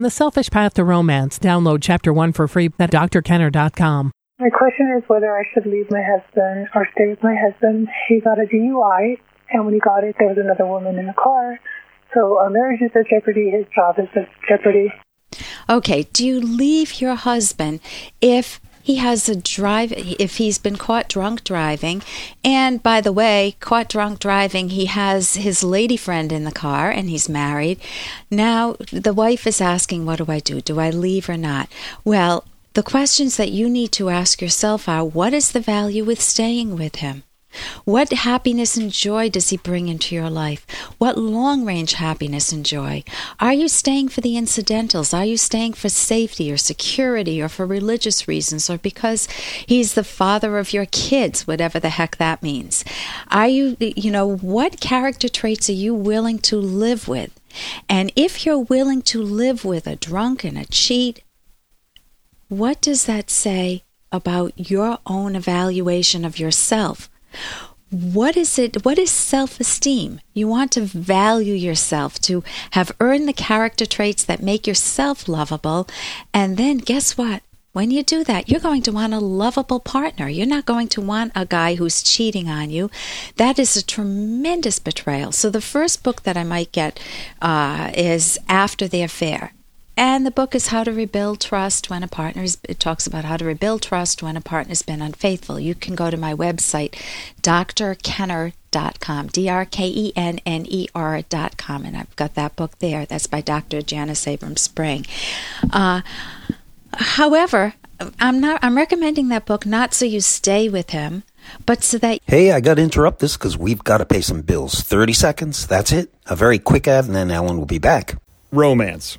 The Selfish Path to Romance. Download Chapter 1 for free at drkenner.com. My question is whether I should leave my husband or stay with my husband. He got a DUI, and when he got it, there was another woman in the car. So our marriage is at jeopardy, his job is at jeopardy. Okay, do you leave your husband if he has a drive if he's been caught drunk driving and by the way caught drunk driving he has his lady friend in the car and he's married. Now the wife is asking what do i do? Do i leave or not? Well the questions that you need to ask yourself are what is the value with staying with him what happiness and joy does He bring into your life? What long range happiness and joy? Are you staying for the incidentals? Are you staying for safety or security or for religious reasons or because He's the father of your kids, whatever the heck that means? Are you, you know, what character traits are you willing to live with? And if you're willing to live with a drunk and a cheat, what does that say about your own evaluation of yourself? What is it what is self-esteem you want to value yourself to have earned the character traits that make yourself lovable and then guess what when you do that, you're going to want a lovable partner. You're not going to want a guy who's cheating on you. That is a tremendous betrayal. So, the first book that I might get uh, is After the Affair. And the book is How to Rebuild Trust When a Partner is, it talks about how to rebuild trust when a partner's been unfaithful. You can go to my website, drkenner.com, D R K E N N E R.com, and I've got that book there. That's by Dr. Janis Abrahms Spring. Uh, however, I'm not. I'm recommending that book not so you stay with him, but so that. Hey, I got to interrupt this because we've got to pay some bills. Thirty seconds. That's it. A very quick ad, and then Ellen will be back. Romance.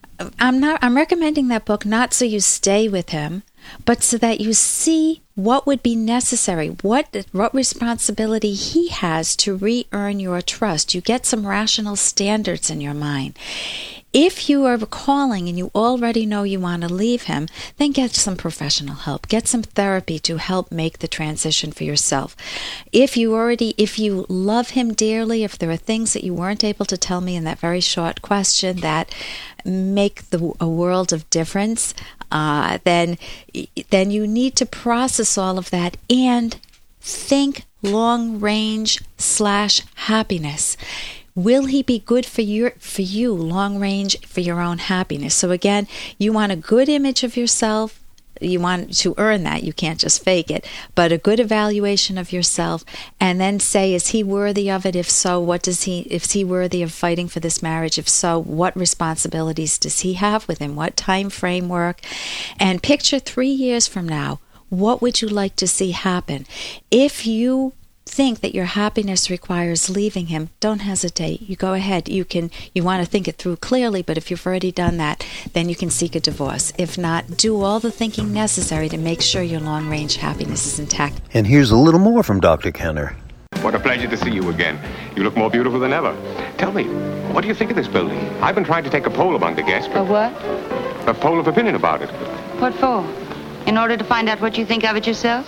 I'm not I'm recommending that book not so you stay with him, but so that you see what would be necessary, what what responsibility he has to re-earn your trust. You get some rational standards in your mind. If you are calling and you already know you want to leave him, then get some professional help. Get some therapy to help make the transition for yourself. If you already, if you love him dearly, if there are things that you weren't able to tell me in that very short question that make the, a world of difference, uh, then then you need to process all of that and think long range slash happiness will he be good for your for you long range for your own happiness? So again you want a good image of yourself. You want to earn that. You can't just fake it. But a good evaluation of yourself. And then say is he worthy of it? If so what does he is he worthy of fighting for this marriage? If so what responsibilities does he have with him? What time framework? And picture 3 years from now what would you like to see happen? If you think that your happiness requires leaving him, don't hesitate. You go ahead. You can you want to think it through clearly, but if you've already done that, then you can seek a divorce. If not, do all the thinking necessary to make sure your long-range happiness is intact. And here's a little more from Dr. Kenner. What a pleasure to see you again. You look more beautiful than ever. Tell me, what do you think of this building? I've been trying to take a poll among the guests. A what? A poll of opinion about it. What for? In order to find out what you think of it yourself?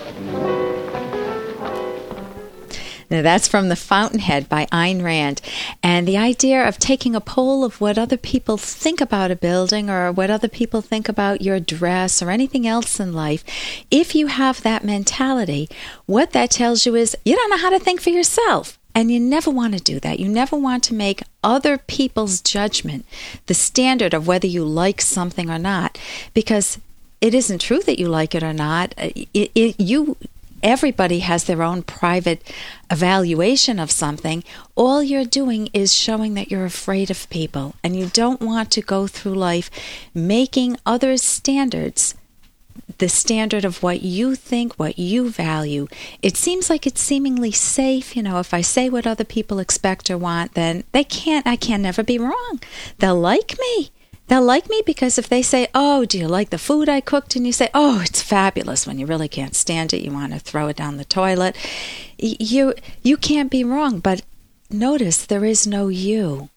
Now, that's from The Fountainhead by Ayn Rand. And the idea of taking a poll of what other people think about a building or what other people think about your dress or anything else in life, if you have that mentality, what that tells you is you don't know how to think for yourself. And you never want to do that. You never want to make other people's judgment the standard of whether you like something or not, because it isn't true that you like it or not. Uh, it, it, you everybody has their own private evaluation of something, all you're doing is showing that you're afraid of people and you don't want to go through life making others' standards the standard of what you think, what you value. It seems like it's seemingly safe. You know, if I say what other people expect or want, then they can't, I can never be wrong. They'll like me. They'll like me because if they say, Oh, do you like the food I cooked? And you say, Oh, it's fabulous when you really can't stand it, you want to throw it down the toilet. You, you can't be wrong, but notice there is no you.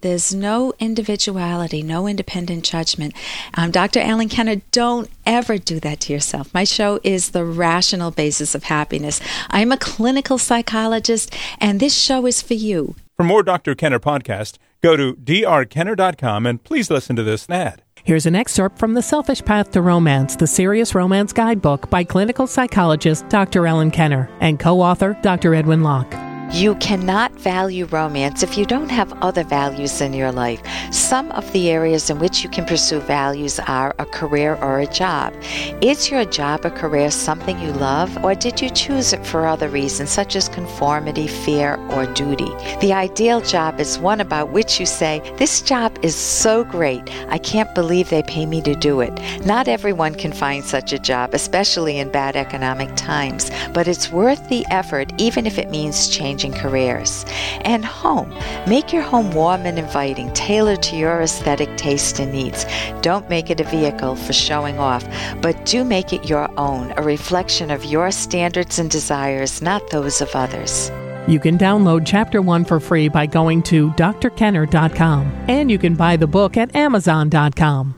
There's no individuality, no independent judgment. Um, Dr. Ellen Kenner, don't ever do that to yourself. My show is the rational basis of happiness. I'm a clinical psychologist, and this show is for you. For more Dr. Kenner podcast, go to drkenner.com and please listen to this ad. Here's an excerpt from The Selfish Path to Romance, the Serious Romance Guidebook by clinical psychologist Dr. Ellen Kenner and co author Dr. Edwin Locke. You cannot value romance if you don't have other values in your life. Some of the areas in which you can pursue values are a career or a job. Is your job or career something you love, or did you choose it for other reasons, such as conformity, fear, or duty? The ideal job is one about which you say, This job is so great, I can't believe they pay me to do it. Not everyone can find such a job, especially in bad economic times, but it's worth the effort, even if it means changing changing careers. And home. Make your home warm and inviting, tailored to your aesthetic taste and needs. Don't make it a vehicle for showing off, but do make it your own, a reflection of your standards and desires, not those of others. You can download Chapter 1 for free by going to drkenner.com, and you can buy the book at amazon.com.